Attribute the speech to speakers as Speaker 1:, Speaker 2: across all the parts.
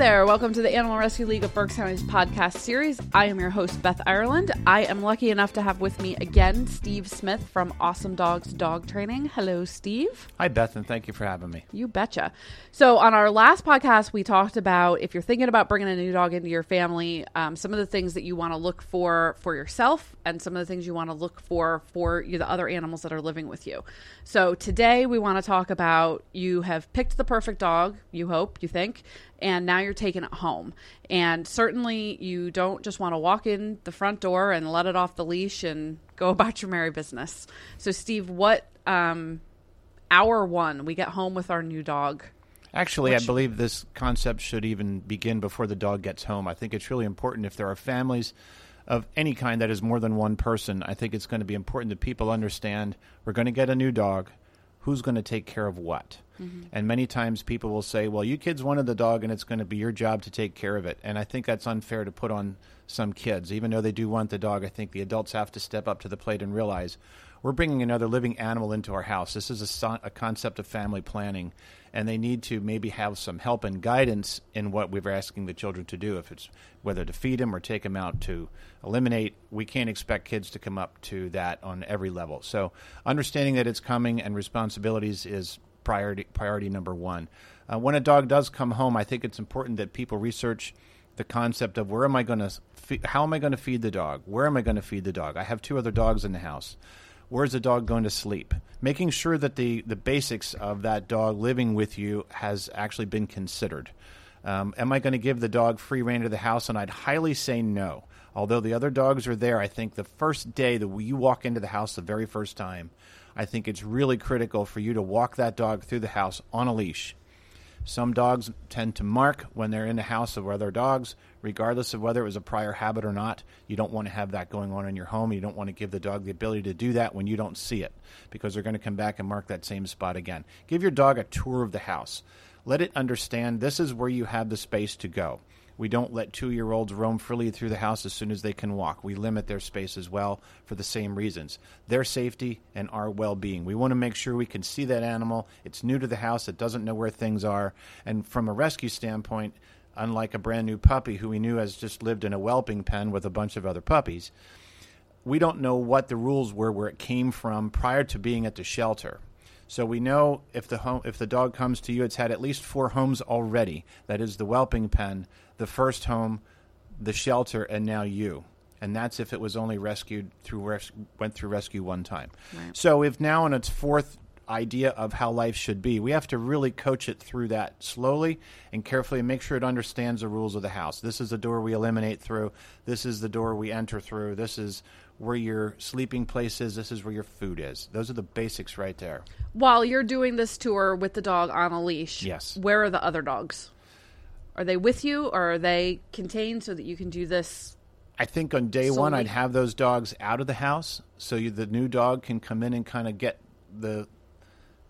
Speaker 1: there. Welcome to the Animal Rescue League of Berks County's podcast series. I am your host, Beth Ireland. I am lucky enough to have with me again Steve Smith from Awesome Dogs Dog Training. Hello, Steve.
Speaker 2: Hi, Beth, and thank you for having me.
Speaker 1: You betcha. So, on our last podcast, we talked about if you're thinking about bringing a new dog into your family, um, some of the things that you want to look for for yourself and some of the things you want to look for for you, the other animals that are living with you. So, today we want to talk about you have picked the perfect dog, you hope, you think, and now you're taking it home. And certainly you don't just want to walk in the front door and let it off the leash and go about your merry business. So, Steve, what um, hour one we get home with our new dog?
Speaker 2: Actually,
Speaker 1: Which-
Speaker 2: I believe this concept should even begin before the dog gets home. I think it's really important if there are families of any kind that is more than one person. I think it's going to be important that people understand we're going to get a new dog. Who's going to take care of what? Mm-hmm. And many times people will say, well, you kids wanted the dog and it's going to be your job to take care of it. And I think that's unfair to put on some kids. Even though they do want the dog, I think the adults have to step up to the plate and realize we're bringing another living animal into our house. This is a, so- a concept of family planning, and they need to maybe have some help and guidance in what we're asking the children to do. If it's whether to feed them or take them out to eliminate, we can't expect kids to come up to that on every level. So, understanding that it's coming and responsibilities is priority priority number one. Uh, when a dog does come home, I think it's important that people research the concept of where am I going to, fe- how am I going to feed the dog? Where am I going to feed the dog? I have two other dogs in the house. Where's the dog going to sleep? Making sure that the, the basics of that dog living with you has actually been considered. Um, am I going to give the dog free rein to the house? And I'd highly say no. Although the other dogs are there, I think the first day that you walk into the house the very first time, I think it's really critical for you to walk that dog through the house on a leash. Some dogs tend to mark when they're in the house of other dogs, regardless of whether it was a prior habit or not. You don't want to have that going on in your home. You don't want to give the dog the ability to do that when you don't see it because they're going to come back and mark that same spot again. Give your dog a tour of the house. Let it understand this is where you have the space to go. We don't let two year olds roam freely through the house as soon as they can walk. We limit their space as well for the same reasons their safety and our well being. We want to make sure we can see that animal. It's new to the house, it doesn't know where things are. And from a rescue standpoint, unlike a brand new puppy who we knew has just lived in a whelping pen with a bunch of other puppies, we don't know what the rules were where it came from prior to being at the shelter. So we know if the home, if the dog comes to you, it's had at least four homes already. That is the whelping pen, the first home, the shelter, and now you. And that's if it was only rescued through res- went through rescue one time. So if now in its fourth idea of how life should be, we have to really coach it through that slowly and carefully and make sure it understands the rules of the house. This is the door we eliminate through. This is the door we enter through. This is where your sleeping place is. This is where your food is. Those are the basics right there.
Speaker 1: While you're doing this tour with the dog on a leash,
Speaker 2: Yes.
Speaker 1: where are the other dogs? Are they with you or are they contained so that you can do this?
Speaker 2: I think on day one,
Speaker 1: Solely-
Speaker 2: I'd have those dogs out of the house so you, the new dog can come in and kind of get the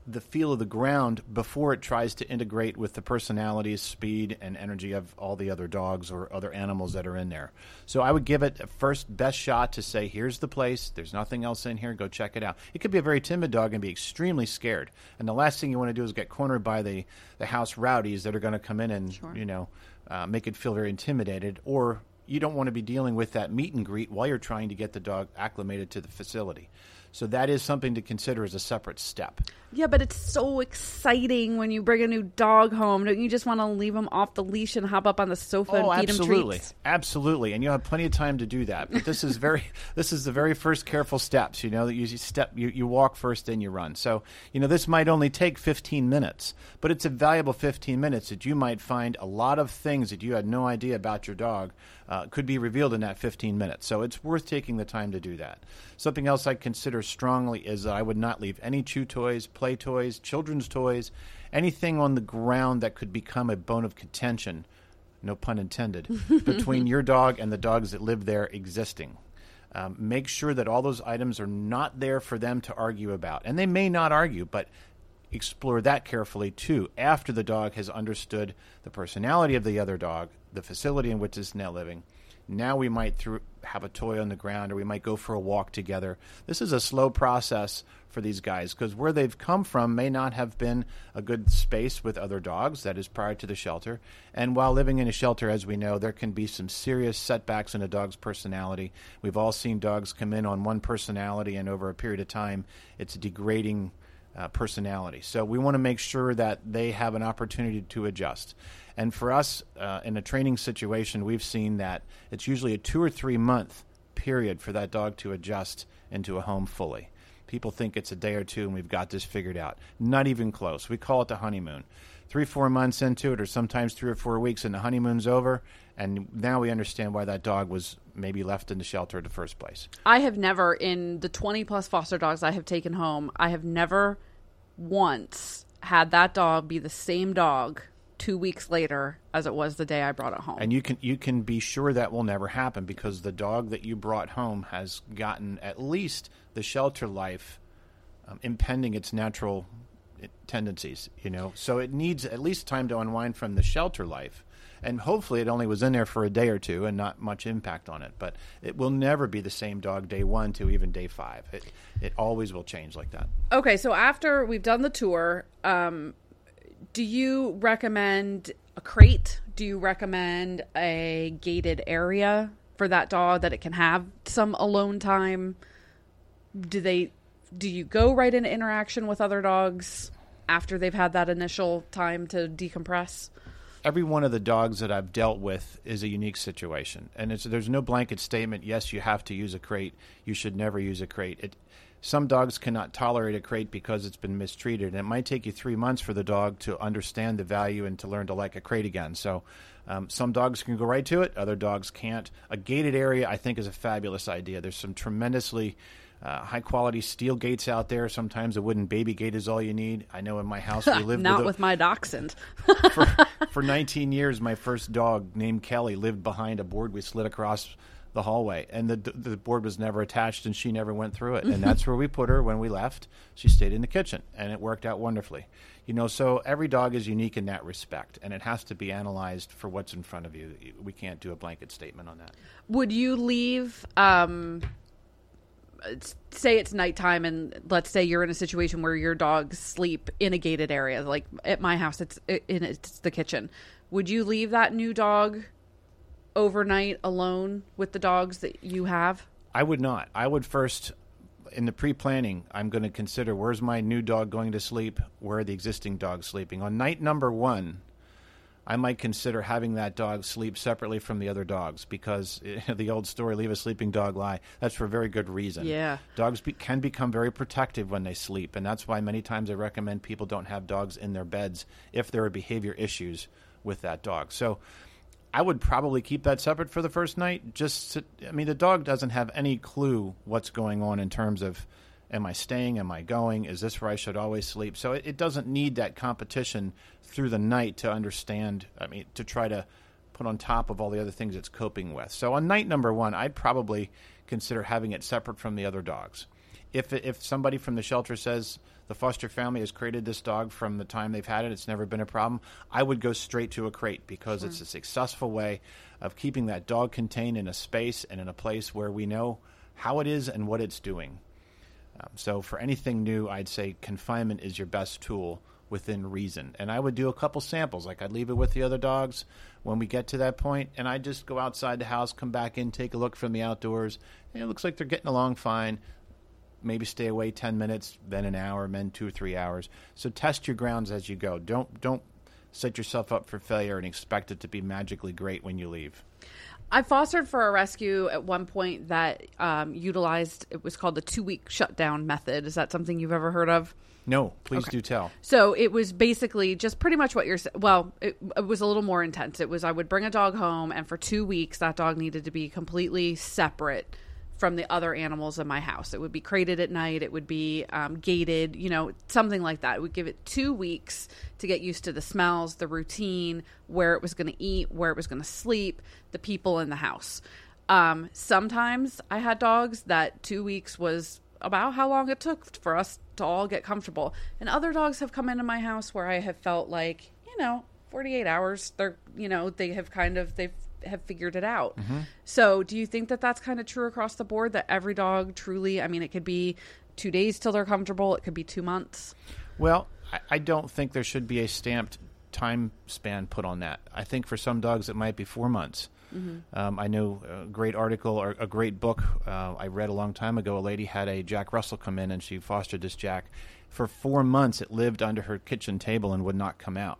Speaker 2: the feel of the ground before it tries to integrate with the personalities, speed, and energy of all the other dogs or other animals that are in there. So I would give it a first best shot to say, here's the place. There's nothing else in here. Go check it out. It could be a very timid dog and be extremely scared. And the last thing you want to do is get cornered by the, the house rowdies that are going to come in and, you know, uh, make it feel very intimidated or you don't want to be dealing with that meet and greet while you're trying to get the dog acclimated to the facility. So that is something to consider as a separate step.
Speaker 1: Yeah, but it's so exciting when you bring a new dog home. Don't you just want to leave him off the leash and hop up on the sofa
Speaker 2: Oh,
Speaker 1: and feed
Speaker 2: absolutely,
Speaker 1: him treats?
Speaker 2: absolutely, and you'll have plenty of time to do that. But this is very, this is the very first careful steps. You know that you step, you, you walk first, then you run. So you know this might only take 15 minutes, but it's a valuable 15 minutes that you might find a lot of things that you had no idea about your dog uh, could be revealed in that 15 minutes. So it's worth taking the time to do that. Something else I consider strongly is that I would not leave any chew toys, play toys, children's toys, anything on the ground that could become a bone of contention no pun intended, between your dog and the dogs that live there existing. Um, make sure that all those items are not there for them to argue about. And they may not argue, but explore that carefully too after the dog has understood the personality of the other dog, the facility in which it's now living, Now we might through, have a toy on the ground or we might go for a walk together. This is a slow process for these guys because where they've come from may not have been a good space with other dogs, that is prior to the shelter. And while living in a shelter, as we know, there can be some serious setbacks in a dog's personality. We've all seen dogs come in on one personality, and over a period of time, it's degrading. Uh, personality. So we want to make sure that they have an opportunity to adjust. And for us, uh, in a training situation, we've seen that it's usually a two or three month period for that dog to adjust into a home fully. People think it's a day or two and we've got this figured out. Not even close. We call it the honeymoon. Three, four months into it, or sometimes three or four weeks, and the honeymoon's over. And now we understand why that dog was maybe left in the shelter in the first place.
Speaker 1: I have never, in the 20 plus foster dogs I have taken home, I have never once had that dog be the same dog two weeks later as it was the day I brought it home.
Speaker 2: And you can you can be sure that will never happen because the dog that you brought home has gotten at least the shelter life um, impending its natural tendencies. You know, so it needs at least time to unwind from the shelter life. And hopefully, it only was in there for a day or two and not much impact on it. But it will never be the same dog day one to even day five. It it always will change like that.
Speaker 1: Okay, so after we've done the tour, um, do you recommend a crate? Do you recommend a gated area for that dog that it can have some alone time? Do they do you go right into interaction with other dogs after they've had that initial time to decompress?
Speaker 2: Every one of the dogs that I've dealt with is a unique situation, and there's no blanket statement. Yes, you have to use a crate. You should never use a crate. It, some dogs cannot tolerate a crate because it's been mistreated. And it might take you three months for the dog to understand the value and to learn to like a crate again. So um, some dogs can go right to it, other dogs can't. A gated area, I think, is a fabulous idea. There's some tremendously uh, high quality steel gates out there. Sometimes a wooden baby gate is all you need. I know in my house we lived
Speaker 1: not
Speaker 2: with, a,
Speaker 1: with my dachshund.
Speaker 2: for, for 19 years, my first dog named Kelly lived behind a board we slid across the hallway, and the the board was never attached, and she never went through it. And that's where we put her when we left. She stayed in the kitchen, and it worked out wonderfully. You know, so every dog is unique in that respect, and it has to be analyzed for what's in front of you. We can't do a blanket statement on that.
Speaker 1: Would you leave? Um, say it's nighttime, and let's say you're in a situation where your dogs sleep in a gated area, like at my house, it's in it's the kitchen. Would you leave that new dog? overnight alone with the dogs that you have?
Speaker 2: I would not. I would first, in the pre planning, I'm going to consider where's my new dog going to sleep? Where are the existing dogs sleeping? On night number one, I might consider having that dog sleep separately from the other dogs because the old story, leave a sleeping dog lie, that's for a very good reason.
Speaker 1: Yeah.
Speaker 2: Dogs be, can become very protective when they sleep, and that's why many times I recommend people don't have dogs in their beds if there are behavior issues with that dog. So I would probably keep that separate for the first night. Just, to, I mean, the dog doesn't have any clue what's going on in terms of, am I staying? Am I going? Is this where I should always sleep? So it, it doesn't need that competition through the night to understand. I mean, to try to put on top of all the other things it's coping with. So on night number one, I'd probably consider having it separate from the other dogs. If if somebody from the shelter says the foster family has created this dog from the time they've had it. It's never been a problem. I would go straight to a crate because it's hmm. a successful way of keeping that dog contained in a space and in a place where we know how it is and what it's doing. Um, so, for anything new, I'd say confinement is your best tool within reason. And I would do a couple samples. Like I'd leave it with the other dogs when we get to that point, and I'd just go outside the house, come back in, take a look from the outdoors. And it looks like they're getting along fine maybe stay away 10 minutes, then an hour, then two or three hours. So test your grounds as you go. Don't don't set yourself up for failure and expect it to be magically great when you leave.
Speaker 1: I fostered for a rescue at one point that um, utilized it was called the two week shutdown method. Is that something you've ever heard of?
Speaker 2: No, please okay. do tell.
Speaker 1: So it was basically just pretty much what you're. Well, it, it, was a little more intense. It was I would bring a dog home, and for two weeks that dog needed to be completely separate from the other animals in my house. It would be crated at night. It would be um, gated, you know, something like that. It would give it two weeks to get used to the smells, the routine, where it was going to eat, where it was going to sleep, the people in the house. Um, sometimes I had dogs that two weeks was about how long it took for us to all get comfortable. And other dogs have come into my house where I have felt like, you know, 48 hours they're you know they have kind of they've have figured it out
Speaker 2: Mm-hmm.
Speaker 1: so do you think that that's kind of true across the board that every dog truly i mean it could be two days till they're comfortable it could be two months
Speaker 2: Well, I, I don't think there should be a stamped time span put on that. I think for some dogs it might be four months. Um, I know a great article or a great book uh, I read a long time ago. A lady had a Jack Russell come in and she fostered this Jack. For four months, it lived under her kitchen table and would not come out.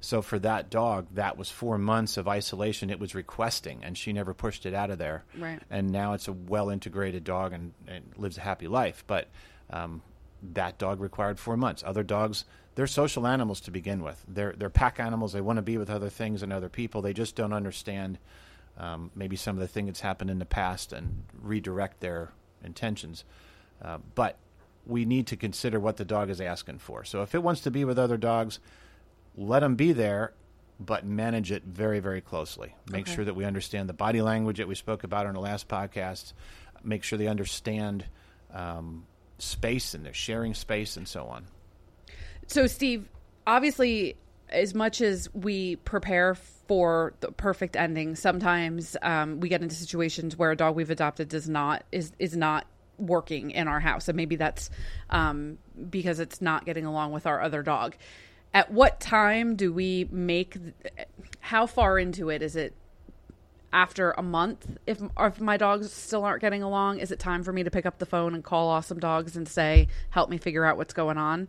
Speaker 2: So for that dog, that was four months of isolation it was requesting, and she never pushed it out of there.
Speaker 1: Right.
Speaker 2: And now it's a well integrated dog and, and lives a happy life. But um, that dog required four months. Other dogs, they're social animals to begin with. They're they're pack animals. They want to be with other things and other people. They just don't understand um, maybe some of the things that's happened in the past and redirect their intentions. Uh, but we need to consider what the dog is asking for. So if it wants to be with other dogs, let them be there, but manage it very, very closely. Make
Speaker 1: Okay.
Speaker 2: sure that we understand the body language that we spoke about in the last podcast. Make sure they understand um, space and they're sharing space and so on.
Speaker 1: So, Steve, obviously, as much as we prepare for the perfect ending, sometimes um, we get into situations where a dog we've adopted does not is is not working in our house, and maybe that's um, because it's not getting along with our other dog. At what time do we make? How far into it is it? After a month, if if my dogs still aren't getting along, is it time for me to pick up the phone and call Awesome Dogs and say, "Help me figure out what's going on"?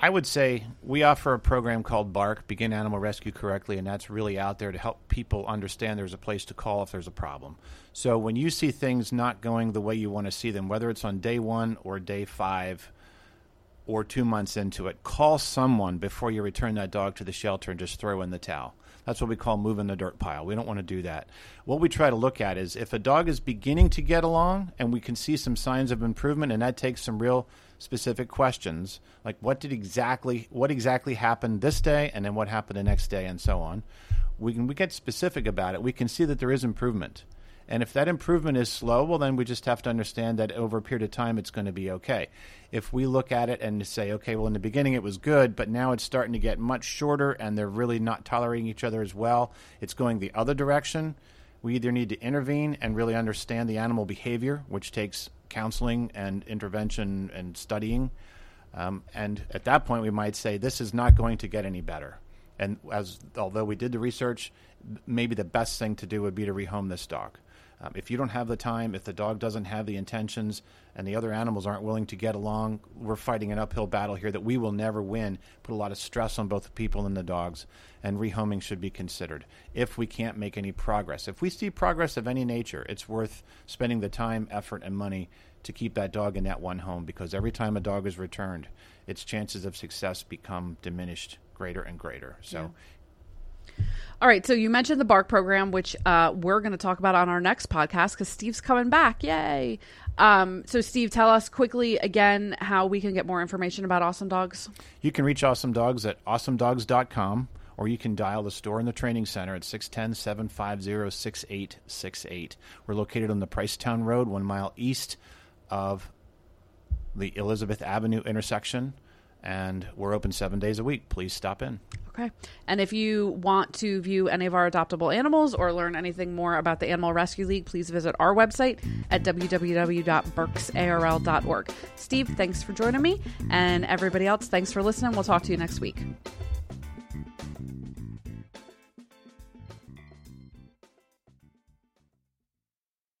Speaker 2: I would say we offer a program called Bark, Begin Animal Rescue Correctly, and that's really out there to help people understand there's a place to call if there's a problem. So when you see things not going the way you want to see them, whether it's on day one or day five or two months into it, call someone before you return that dog to the shelter and just throw in the towel. That's what we call moving the dirt pile. We don't want to do that. What we try to look at is if a dog is beginning to get along and we can see some signs of improvement, and that takes some real specific questions, like what did exactly what exactly happened this day, and then what happened the next day, and so on. We can we get specific about it. We can see that there is improvement. And if that improvement is slow, well, then we just have to understand that over a period of time, it's going to be okay. If we look at it and say, okay, well, in the beginning it was good, but now it's starting to get much shorter and they're really not tolerating each other as well, it's going the other direction, we either need to intervene and really understand the animal behavior, which takes counseling and intervention and studying. Um, and at that point, we might say, this is not going to get any better. And as although we did the research, maybe the best thing to do would be to rehome this dog. Um, if you don't have the time, if the dog doesn't have the intentions, and the other animals aren't willing to get along, we're fighting an uphill battle here that we will never win. Put a lot of stress on both the people and the dogs, and rehoming should be considered if we can't make any progress. If we see progress of any nature, it's worth spending the time, effort, and money to keep that dog in that one home because every time a dog is returned, its chances of success become diminished greater and greater. So.
Speaker 1: All right, so you mentioned the Bark program, which uh, we're going to talk about on our next podcast because Steve's coming back. Yay! Um, so, Steve, tell us quickly again how we can get more information about Awesome Dogs.
Speaker 2: You can reach Awesome Dogs at awesomedogs.com or you can dial the store in the training center at 610 750 6868. We're located on the Pricetown Road, one mile east of the Elizabeth Avenue intersection, and we're open seven days a week. Please stop in.
Speaker 1: Okay. And if you want to view any of our adoptable animals or learn anything more about the Animal Rescue League, please visit our website at www.berksarl.org. Steve, thanks for joining me. And everybody else, thanks for listening. We'll talk to you next week.